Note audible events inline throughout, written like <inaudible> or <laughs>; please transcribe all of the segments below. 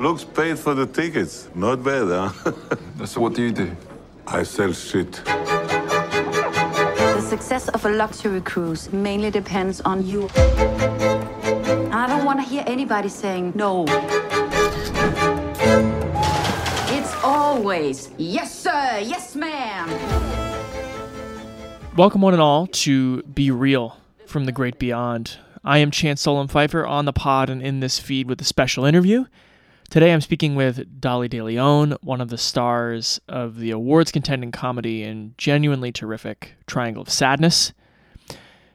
Looks paid for the tickets. Not bad, huh? <laughs> so what do you do? I sell shit. The success of a luxury cruise mainly depends on you. I don't want to hear anybody saying no. It's always yes, sir, yes, ma'am. Welcome, one and all, to Be Real from the Great Beyond. I am Chance Solem-Pfeifer on the pod and in this feed with a special interview. Today I'm speaking with Dolly De Leon, one of the stars of the awards contending comedy and genuinely terrific Triangle of Sadness.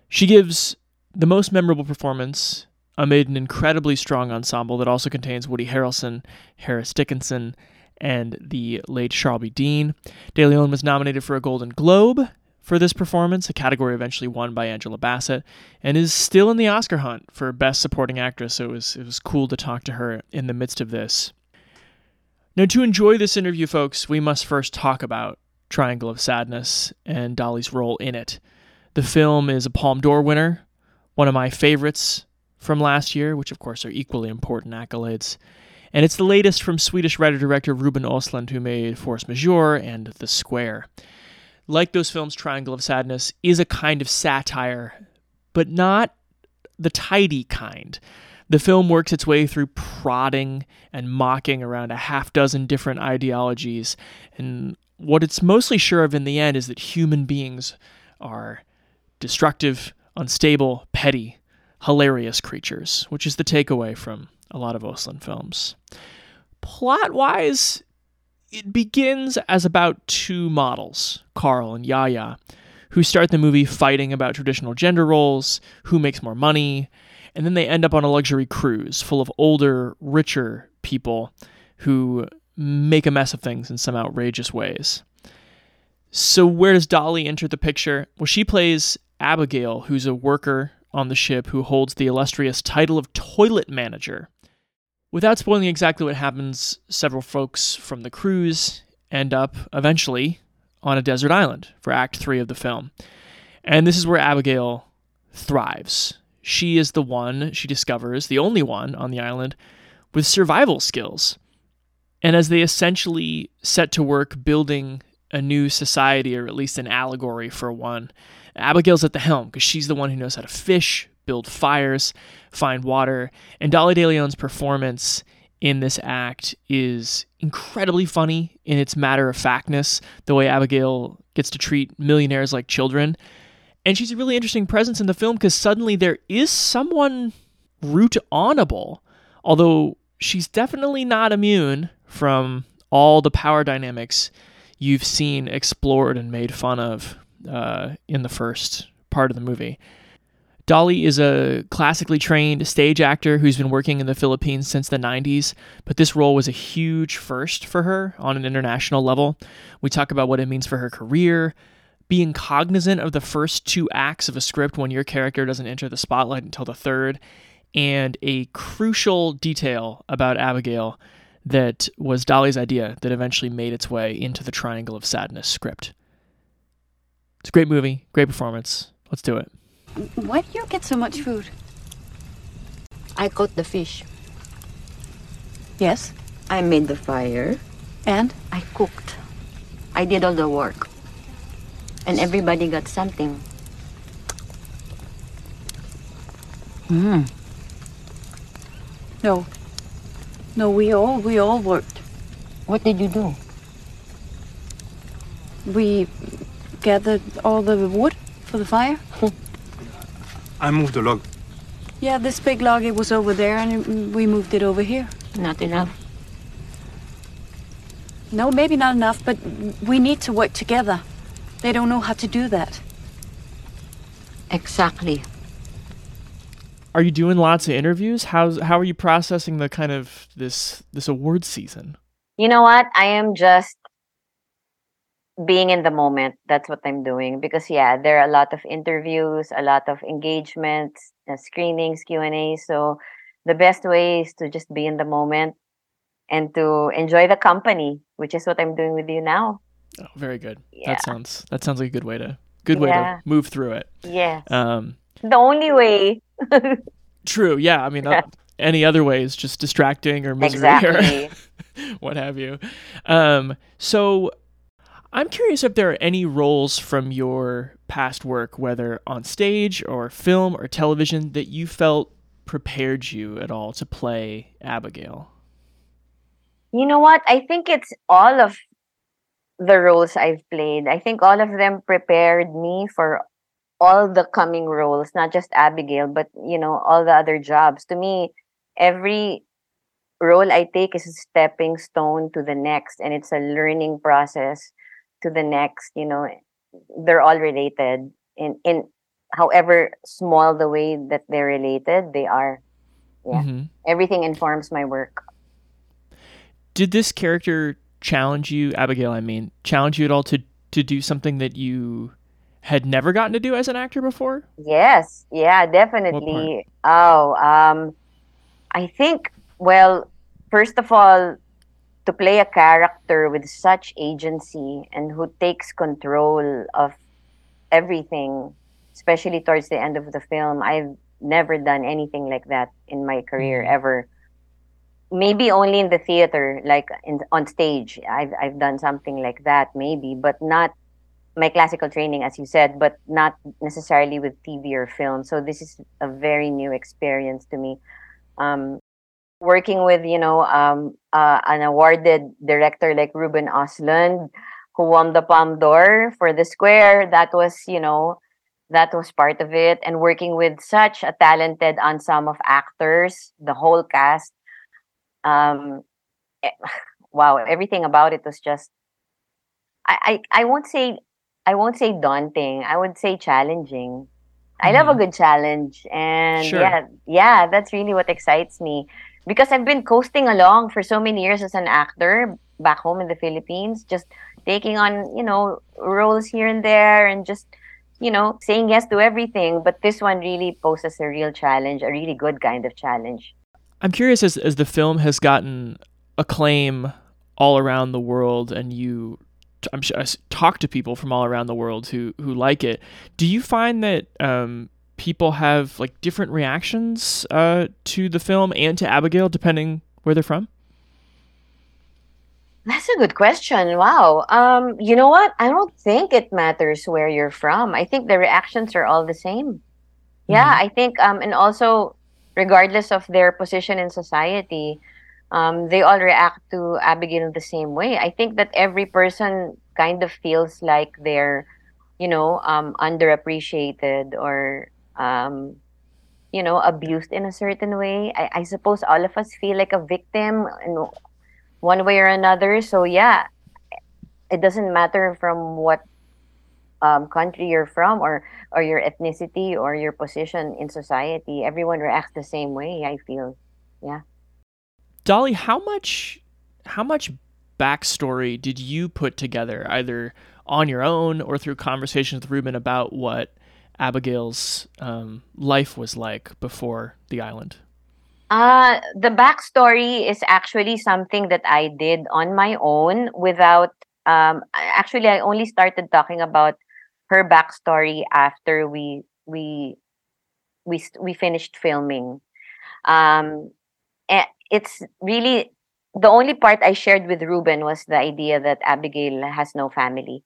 She gives the most memorable performance amid an incredibly strong ensemble that also contains Woody Harrelson, Harris Dickinson, and the late Charlbi Dean. De Leon was nominated for a Golden Globe for this performance, a category eventually won by Angela Bassett, and is still in the Oscar hunt for Best Supporting Actress. So it was it was cool to talk to her in the midst of this. Now, to enjoy this interview, folks, we must first talk about Triangle of Sadness and Dolly's role in it. The film is a Palme d'Or winner, one of my favorites from last year, which of course are equally important accolades. And it's the latest from Swedish writer director Ruben Östlund, who made Force Majeure and The Square like those films, Triangle of Sadness is a kind of satire, but not the tidy kind. The film works its way through prodding and mocking around a half dozen different ideologies, and what it's mostly sure of in the end is that human beings are destructive, unstable, petty, hilarious creatures, which is the takeaway from a lot of Östlund films. Plot wise, it begins as about two models, Carl and Yaya, who start the movie fighting about traditional gender roles, who makes more money, and then they end up on a luxury cruise full of older, richer people who make a mess of things in some outrageous ways. So, where does Dolly enter the picture? Well, she plays Abigail, who's a worker on the ship who holds the illustrious title of toilet manager. Without spoiling exactly what happens, several folks from the cruise end up eventually on a desert island for Act 3 of the film. And this is where Abigail thrives. She is the one she discovers, the only one on the island, with survival skills. And as they essentially set to work building a new society, or at least an allegory for one, Abigail's at the helm because she's the one who knows how to fish, build fires, find water. And Dolly De Leon's performance in this act is incredibly funny in its matter of factness, the way Abigail gets to treat millionaires like children. And she's a really interesting presence in the film because suddenly there is someone root onable, although she's definitely not immune from all the power dynamics you've seen explored and made fun of uh, in the first part of the movie. Dolly is a classically trained stage actor who's been working in the Philippines since the 90s, but this role was a huge first for her on an international level. We talk about what it means for her career, being cognizant of the first two acts of a script when your character doesn't enter the spotlight until the third, and a crucial detail about Abigail that was Dolly's idea that eventually made its way into the Triangle of Sadness script. It's a great movie, great performance. Let's do it. Why do you get so much food? I caught the fish. Yes. I made the fire. And? I cooked. I did all the work. And everybody got something. Hmm. No. No, we all we all worked. What did you do? We gathered all the wood for the fire. <laughs> I moved the log. Yeah, this big log, it was over there, and we moved it over here. Not enough. No, maybe not enough, but we need to work together. They don't know how to do that. Exactly. Are you doing lots of interviews? How's how are you processing the kind of this this award season? You know what? I am just being in the moment that's what i'm doing because yeah there are a lot of interviews a lot of engagements uh, screenings q and a so the best way is to just be in the moment and to enjoy the company which is what i'm doing with you now oh very good yeah. that sounds that sounds like a good way to good way yeah. to move through it yeah um the only way <laughs> true yeah i mean uh, <laughs> any other way is just distracting or misery Exactly. or <laughs> what have you. Um, so I'm curious if there are any roles from your past work, whether on stage or film or television, that you felt prepared you at all to play Abigail. You know what? I think it's all of the roles I've played. I think all of them prepared me for all the coming roles, not just Abigail, but you know, all the other jobs. To me, every role I take is a stepping stone to the next, and it's a learning process to the next. You know, they're all related in in however small the way that they're related, they are. Yeah, Mhm. everything informs my work. Did this character challenge you, Abigail? I mean, challenge you at all to to do something that you had never gotten to do as an actor before? Yes, yeah, definitely. Oh, um, I think, well, first of all, to play a character with such agency and who takes control of everything, especially towards the end of the film, I've never done anything like that in my career Mhm. ever. Maybe only in the theater, like in on stage, I've I've done something like that, maybe, but not my classical training, as you said, but not necessarily with TV or film. So this is a very new experience to me. Um, working with you know um, uh, an awarded director like Ruben Östlund, who won the Palme d'Or for The Square. That was you know that was part of it, and working with such a talented ensemble of actors, the whole cast. Um, eh, <sighs> wow, everything about it was just. I, I, I won't say I won't say daunting. I would say challenging. I love a Mhm. good challenge, and Sure. yeah, yeah, that's really what excites me because I've been coasting along for so many years as an actor back home in the Philippines, just taking on you know roles here and there, and just you know saying yes to everything. But this one really poses a real challenge, a really good kind of challenge. I'm curious as as the film has gotten acclaim all around the world, and you, I'm sure, s- talk to people from all around the world who who like it. Do you find that um, people have like different reactions uh, to the film and to Abigail, depending where they're from? That's a good question. Wow. Um, you know what? I don't think it matters where you're from. I think the reactions are all the same. Yeah, Mhm. I think um and also regardless of their position in society, um, they all react to Abigail the same way. I think that every person kind of feels like they're, you know, um underappreciated or um you know, abused in a certain way. I, I suppose all of us feel like a victim in one way or another. So yeah, it doesn't matter from what um, country you're from or or your ethnicity or your position in society. Everyone reacts the same way. I feel. Yeah. Dolly, how much how much backstory did you put together, either on your own or through conversations with Ruben about what Abigail's um, life was like before the island? Uh, the backstory is actually something that I did on my own without. Um, actually, I only started talking about her backstory after we we we we finished filming. Um, it's really the only part I shared with Ruben was the idea that Abigail has no family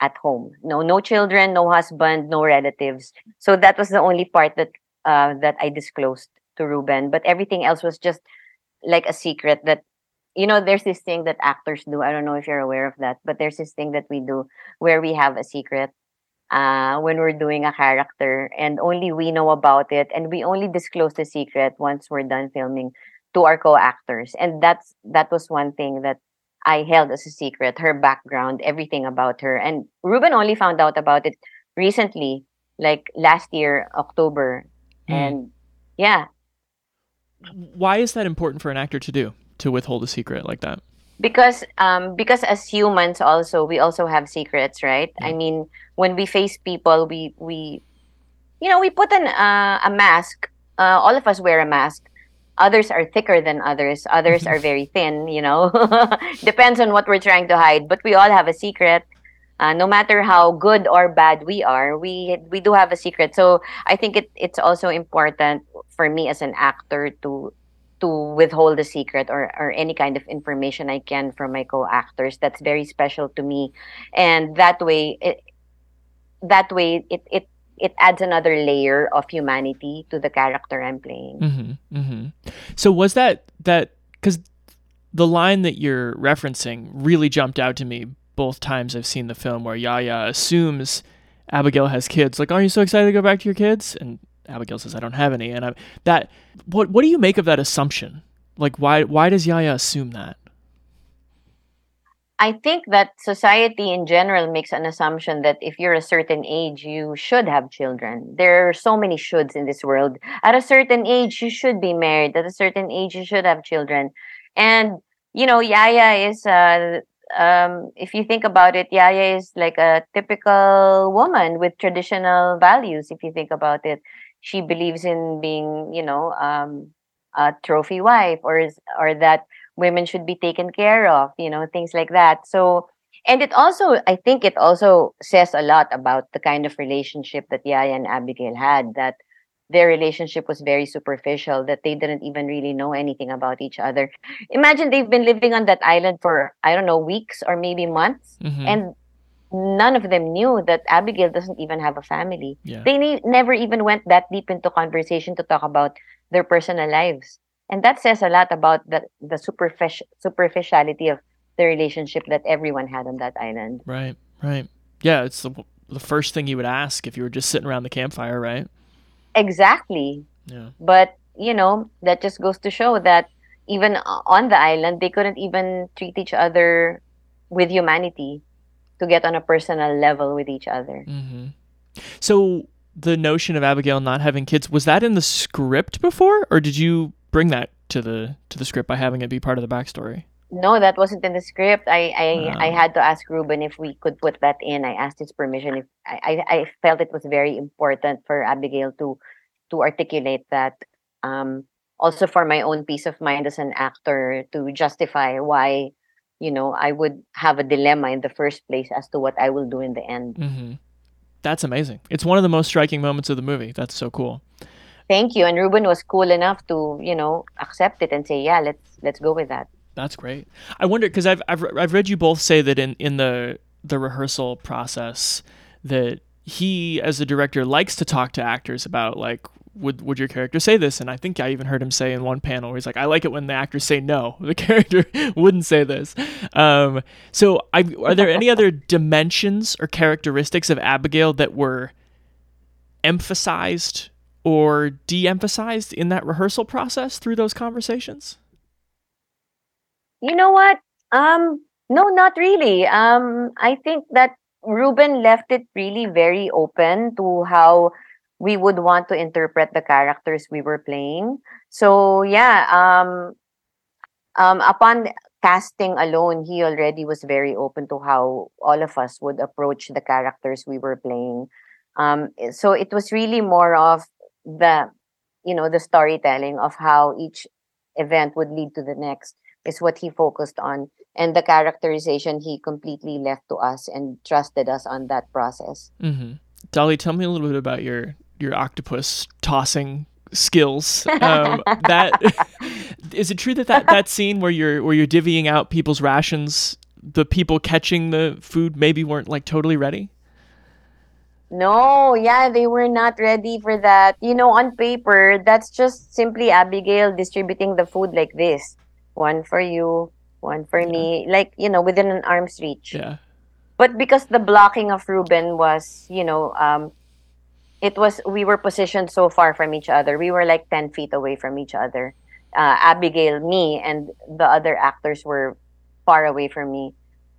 at home, no no children, no husband, no relatives. So that was the only part that uh, that I disclosed to Ruben, but everything else was just like a secret that you know there's this thing that actors do. I don't know if you're aware of that, but there's this thing that we do where we have a secret uh when we're doing a character and only we know about it and we only disclose the secret once we're done filming to our co-actors. And that's that was one thing that I held as a secret, her background, everything about her. And Ruben only found out about it recently, like last year, October. Hmm. And yeah, Why is that important for an actor to do to withhold a secret like that? because um because as humans also we also have secrets right i mean when we face people we we you know we put an uh, a mask uh, all of us wear a mask others are thicker than others. Others are very thin you know. <laughs> Depends on what we're trying to hide but we all have a secret. Uh, no matter how good or bad we are we we do have a secret. So i think it, it's also important for me as an actor to to withhold a secret or, or any kind of information I can from my co-actors. That's very special to me, and that way, it, that way, it it it adds another layer of humanity to the character I'm playing. Mm-hmm, mm-hmm. So was that that because the line that you're referencing really jumped out to me both times I've seen the film where Yaya assumes Abigail has kids. Like, aren't you so excited to go back to your kids? And Abigail says, I don't have any. And I, that, what, what do you make of that assumption? Like, why, why does Yaya assume that? I think that society in general makes an assumption that if you're a certain age, you should have children. There are so many shoulds in this world. At a certain age, you should be married. At a certain age, you should have children. And, you know, Yaya is, uh, um, if you think about it, Yaya is like a typical woman with traditional values, if you think about it she believes in being, you know, um, a trophy wife or or that women should be taken care of, you know, things like that. So and it also I think it also says a lot about the kind of relationship that Yaya and Abigail had that their relationship was very superficial that they didn't even really know anything about each other imagine they've been living on that island for i don't know weeks or maybe months mm-hmm. and none of them knew that Abigail doesn't even have a family. Yeah. They ne- never even went that deep into conversation to talk about their personal lives. And that says a lot about the, the superfic- superficiality of the relationship that everyone had on that island. Right, right. Yeah, it's the, the first thing you would ask if you were just sitting around the campfire, right? Exactly. Yeah. But, you know, that just goes to show that even on the island, they couldn't even treat each other with humanity to get on a personal level with each other. Mm-hmm. So the notion of Abigail not having kids was that in the script before, or did you bring that to the to the script by having it be part of the backstory? No, that wasn't in the script. I I, Wow. I had to ask Ruben if we could put that in. I asked his permission. If I, I, I felt it was very important for Abigail to to articulate that. Um, also for my own peace of mind as an actor to justify why, you know, I would have a dilemma in the first place as to what I will do in the end. Mm-hmm. That's amazing. It's one of the most striking moments of the movie. That's so cool. Thank you. And Ruben was cool enough to, you know, accept it and say, yeah, let's let's go with that. That's great. I wonder because I've, I've I've read you both say that in in the the rehearsal process that he as a director likes to talk to actors about like would would your character say this and I think I even heard him say in one panel where he's like I like it when the actors say no <laughs> the character <laughs> wouldn't say this um, so I, are there any other <laughs> dimensions or characteristics of Abigail that were emphasized or de-emphasized in that rehearsal process through those conversations You know what? Um, no, not really. Um, I think that Ruben left it really very open to how we would want to interpret the characters we were playing. So yeah, um, um, upon casting alone, he already was very open to how all of us would approach the characters we were playing. Um, so it was really more of the, you know, the storytelling of how each event would lead to the next is what he focused on and the characterization he completely left to us and trusted us on that process Mm-hmm. Dolly, tell me a little bit about your your octopus tossing skills. Um, <laughs> that <laughs> is it true that, that that scene where you're where you're divvying out people's rations, the people catching the food maybe weren't like totally ready. No yeah they were not ready for that you know on paper that's just simply abigail distributing the food like this one for you one for me like you know within an arm's reach Yeah. but because the blocking of Ruben was, you know, um, it was we were positioned so far from each other. We were like ten feet away from each other. Uh, Abigail, me, and the other actors were far away from me,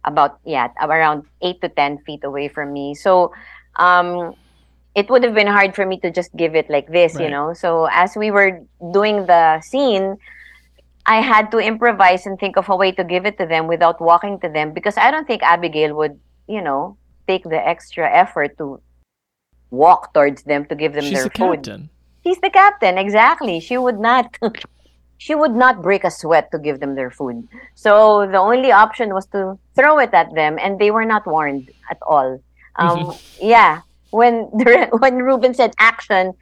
about yeah, around eight to ten feet away from me. So, um, it would have been hard for me to just give it like this, you know. So as we were doing the scene, I had to improvise and think of a way to give it to them without walking to them because I don't think Abigail would, you know, take the extra effort to walk towards them to give them She's their the food. captain. She's the captain, exactly. She would not <laughs> she would not break a sweat to give them their food. So the only option was to throw it at them and they were not warned at all. Um, yeah. When <laughs> when Ruben said action,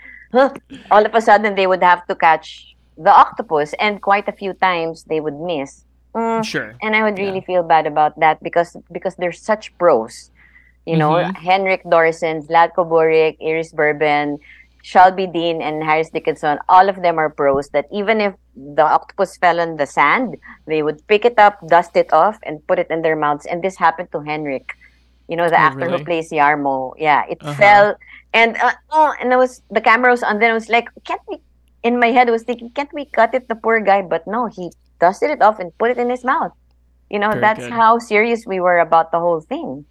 all of a sudden they would have to catch the octopus, and quite a few times they would miss. Mm, Sure. and I would really Yeah. feel bad about that because because they're such pros. You know, Mhm. Henrik Dorsin, Zlatko Buric, Iris Berben, Charlbi Dean, and Harris Dickinson, all of them are pros that even if the octopus fell on the sand, they would pick it up, dust it off, and put it in their mouths. And this happened to Henrik. You know, the Oh, actor really? who plays Jarmo. Yeah, it Uh-huh. fell. And uh, oh, and I was the camera was on. Then I was like, can't we? In my head, I was thinking, can't we cut it, the poor guy? But no, he dusted it off and put it in his mouth. You know, Very that's good. how serious we were about the whole thing.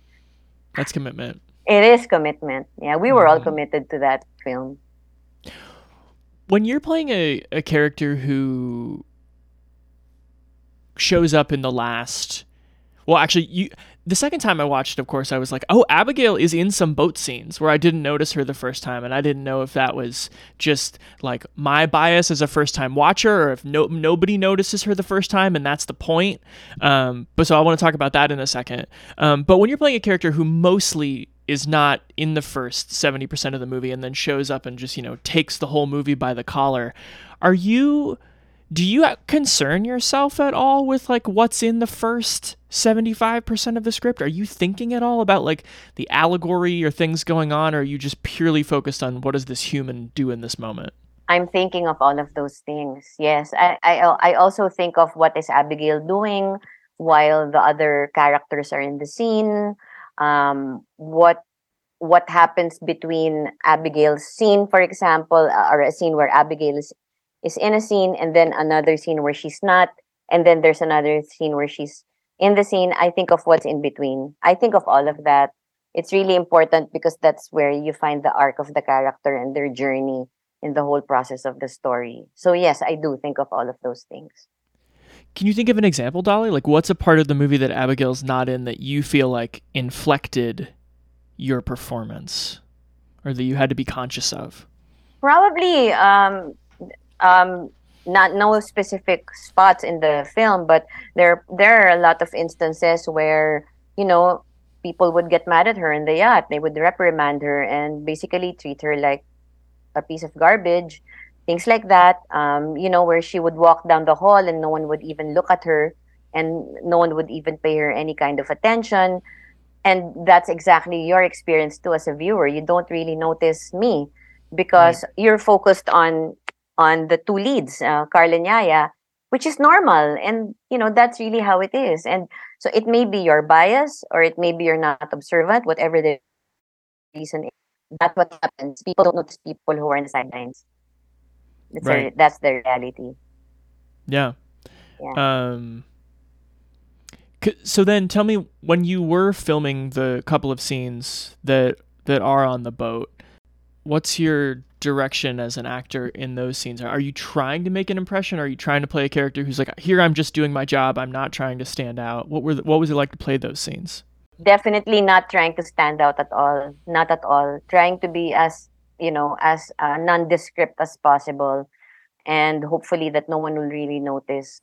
That's commitment. It is commitment. Yeah, we were all Mhm. committed to that film. when you're playing a, a character who shows up in the last well actually you the second time i watched of course i was like oh abigail is in some boat scenes where i didn't notice her the first time and i didn't know if that was just like my bias as a first time watcher or if no, nobody notices her the first time and that's the point. Um, but so i want to talk about that in a second. Um, but when you're playing a character who mostly is not in the first 70% of the movie and then shows up and just you know takes the whole movie by the collar are you do you concern yourself at all with like what's in the first 75% of the script are you thinking at all about like the allegory or things going on or are you just purely focused on what does this human do in this moment I'm thinking of all of those things. Yes, I, I I also think of what is Abigail doing while the other characters are in the scene. Um, what what happens between Abigail's scene, for example, or a scene where Abigail is is in a scene, and then another scene where she's not, and then there's another scene where she's in the scene. I think of what's in between. I think of all of that. It's really important because that's where you find the arc of the character and their journey in the whole process of the story. So yes, I do think of all of those things. Can you think of an example, Dolly? Like, what's a part of the movie that Abigail's not in that you feel like inflected your performance or that you had to be conscious of? Probably um um not no specific spots in the film, but there there are a lot of instances where, you know, people would get mad at her in the yacht. They would reprimand her and basically treat her like a piece of garbage. Things like that. Um, you know, where she would walk down the hall and no one would even look at her and no one would even pay her any kind of attention. And that's exactly your experience too as a viewer. You don't really notice me because you're focused on on the two leads, uh, Carl and Yaya, which is normal, and you know that's really how it is. And so it may be your bias, or it may be you're not observant, whatever the reason. Is. That's what happens. People don't notice people who are in the sidelines. A- Right. that's the reality. Yeah. Yeah. Um. So then, tell me when you were filming the couple of scenes that that are on the boat, what's your direction as an actor in those scenes? Are you trying to make an impression? Are you trying to play a character who's like, here I'm just doing my job. I'm not trying to stand out. What were the, what was it like to play those scenes? definitely not trying to stand out at all not at all trying to be as you know as uh, nondescript as possible and hopefully that no one will really notice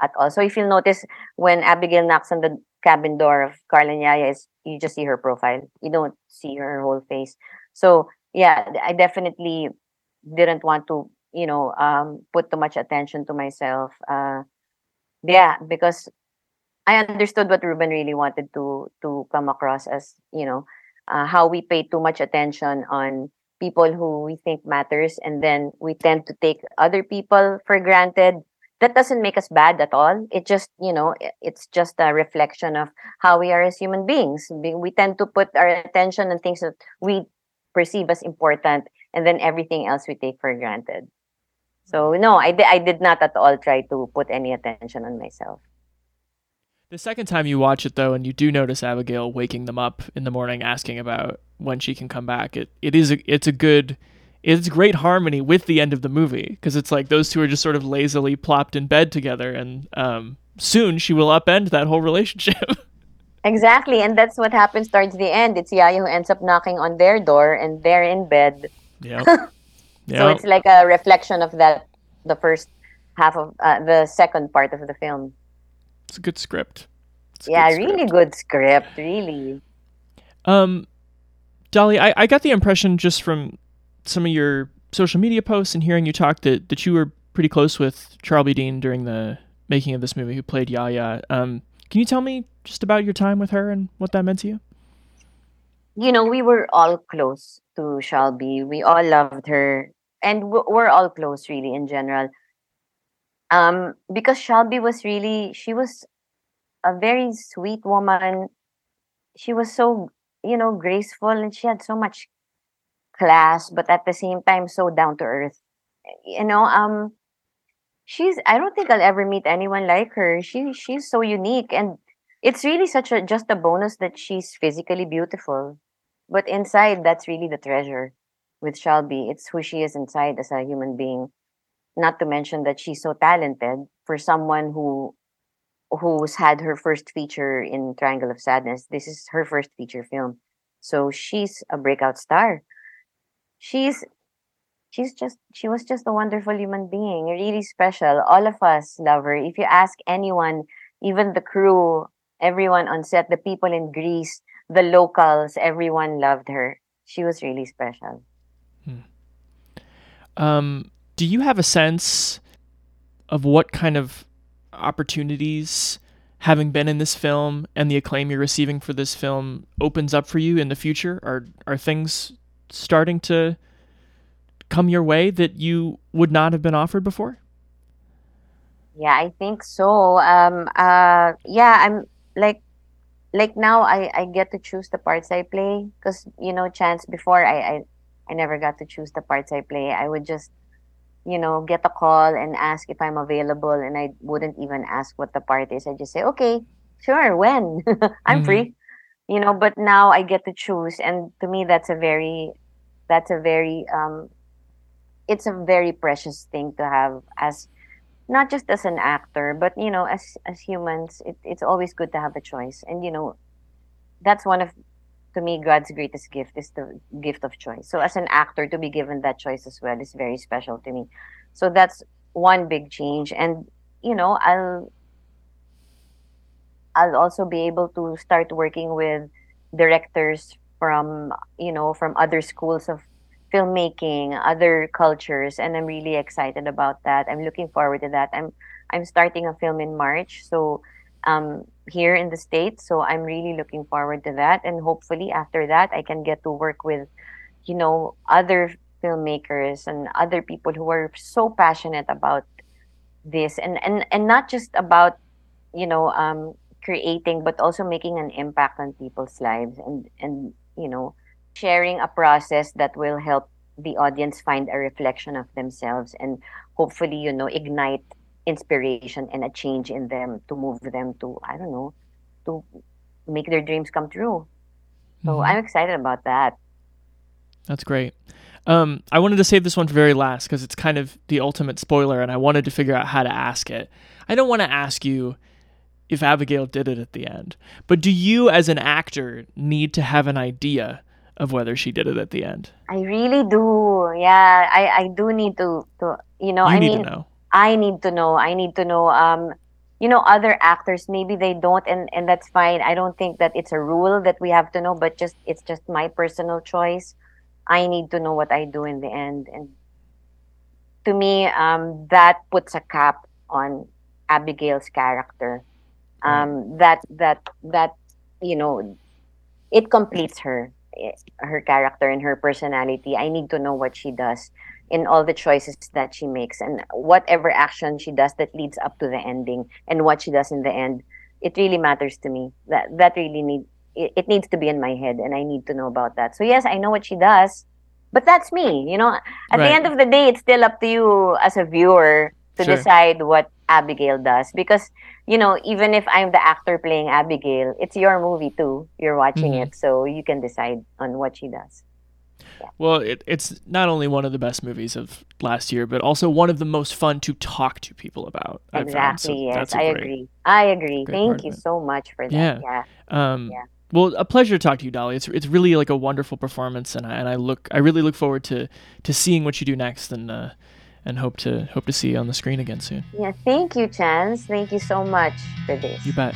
at all so if you'll notice when abigail knocks on the cabin door of carl and yaya is you just see her profile you don't see her whole face so yeah i definitely didn't want to you know um put too much attention to myself uh yeah because I understood what Ruben really wanted to to come across as, you know, uh, how we pay too much attention on people who we think matters, and then we tend to take other people for granted. That doesn't make us bad at all. It just, you know, it's just a reflection of how we are as human beings. We tend to put our attention on things that we perceive as important, and then everything else we take for granted. So no, I, di- I did not at all try to put any attention on myself. The second time you watch it though, and you do notice Abigail waking them up in the morning asking about when she can come back, it, it is a, it's a good it's great harmony with the end of the movie because it's like those two are just sort of lazily plopped in bed together, and um, soon she will upend that whole relationship. <laughs> Exactly, and that's what happens towards the end. It's Yaya who ends up knocking on their door, and they're in bed. yeah, <laughs> So it's like a reflection of that, the first half of uh, the second part of the film. It's a good script. A yeah, good really script. good script, really. Um, Dolly, I, I got the impression just from some of your social media posts and hearing you talk that, that you were pretty close with Charlbi Dean during the making of this movie, who played Yaya. Um, can you tell me just about your time with her and what that meant to you? You know, we were all close to Charlbi. We all loved her, and we're all close, really, in general. Um, because Charlbi was really, she was a very sweet woman. She was so, you know, graceful, and she had so much class, but at the same time, so down to earth. You know, um, she's I don't think I'll ever meet anyone like her. She she's so unique and it's really such a just a bonus that she's physically beautiful. But inside that's really the treasure with Charlbi. It's who she is inside as a human being. Not to mention that she's so talented for someone who who's had her first feature in Triangle of Sadness. This is her first feature film. So she's a breakout star. She's she's just she was just a wonderful human being really special. All of us love her. If you ask anyone even the crew everyone on set the people in greece the locals everyone loved her. She was really special. Hmm. um, do you have a sense of what kind of opportunities having been in this film and the acclaim you're receiving for this film opens up for you in the future? Are are things starting to come your way that you would not have been offered before? Yeah, I think so. Um, uh, yeah, I'm like, like now I, I get to choose the parts I play because you know, chance before I, I I never got to choose the parts I play. I would just, you know, get a call and ask if I'm available, and I wouldn't even ask what the part is. I just say, okay, sure, when <laughs> I'm mm-hmm. free, you know. But now I get to choose, and to me, that's a very, that's a very um, it's a very precious thing to have as not just as an actor but you know as as humans it, it's always good to have a choice. And you know that's one of to me god's greatest gift is the gift of choice. So as an actor to be given that choice as well is very special to me. So that's one big change. And you know i'll i'll also be able to start working with directors from you know from other schools of filmmaking, other cultures, and I'm really excited about that. I'm looking forward to that. I'm I'm starting a film in March, so um, here in the states. So I'm really looking forward to that, and hopefully after that, I can get to work with, you know, other filmmakers and other people who are so passionate about this, and and and not just about, you know, um, creating, but also making an impact on people's lives, and and you know sharing a process that will help the audience find a reflection of themselves and hopefully you know ignite inspiration and a change in them to move them to i don't know to make their dreams come true. So mm-hmm. i'm excited about that. That's great. Um, i wanted to save this one for very last because it's kind of the ultimate spoiler and i wanted to figure out how to ask it. I don't want to ask you if abigail did it at the end but do you as an actor need to have an idea of whether she did it at the end. I really do. Yeah, I, I do need to to you know. You I need mean, to know. I need to know. I need to know. Um, you know, other actors maybe they don't, and and that's fine. I don't think that it's a rule that we have to know, but just it's just my personal choice. I need to know what I do in the end, and to me, um, that puts a cap on Abigail's character. Um, that that that you know, it completes her Eh, her character and her personality. I need to know what she does in all the choices that she makes and whatever action she does that leads up to the ending and what she does in the end. It really matters to me. That that really need it, it needs to be in my head and I need to know about that. So yes, I know what she does, but that's me. You know, at right. the end of the day, it's still up to you as a viewer to sure. decide what Abigail does because you know even if I'm the actor playing Abigail it's your movie too you're watching mm-hmm. it so you can decide on what she does yeah. well it, it's not only one of the best movies of last year but also one of the most fun to talk to people about exactly so yes I great, agree I agree thank you so much for that yeah, yeah. Um, yeah. Well, a pleasure to talk to you, Dolly. It's it's really like a wonderful performance, and I, and I look I really look forward to to seeing what you do next, and uh, and hope to hope to see you on the screen again soon. Yeah, thank you, Chance. Thank you so much for this. You bet.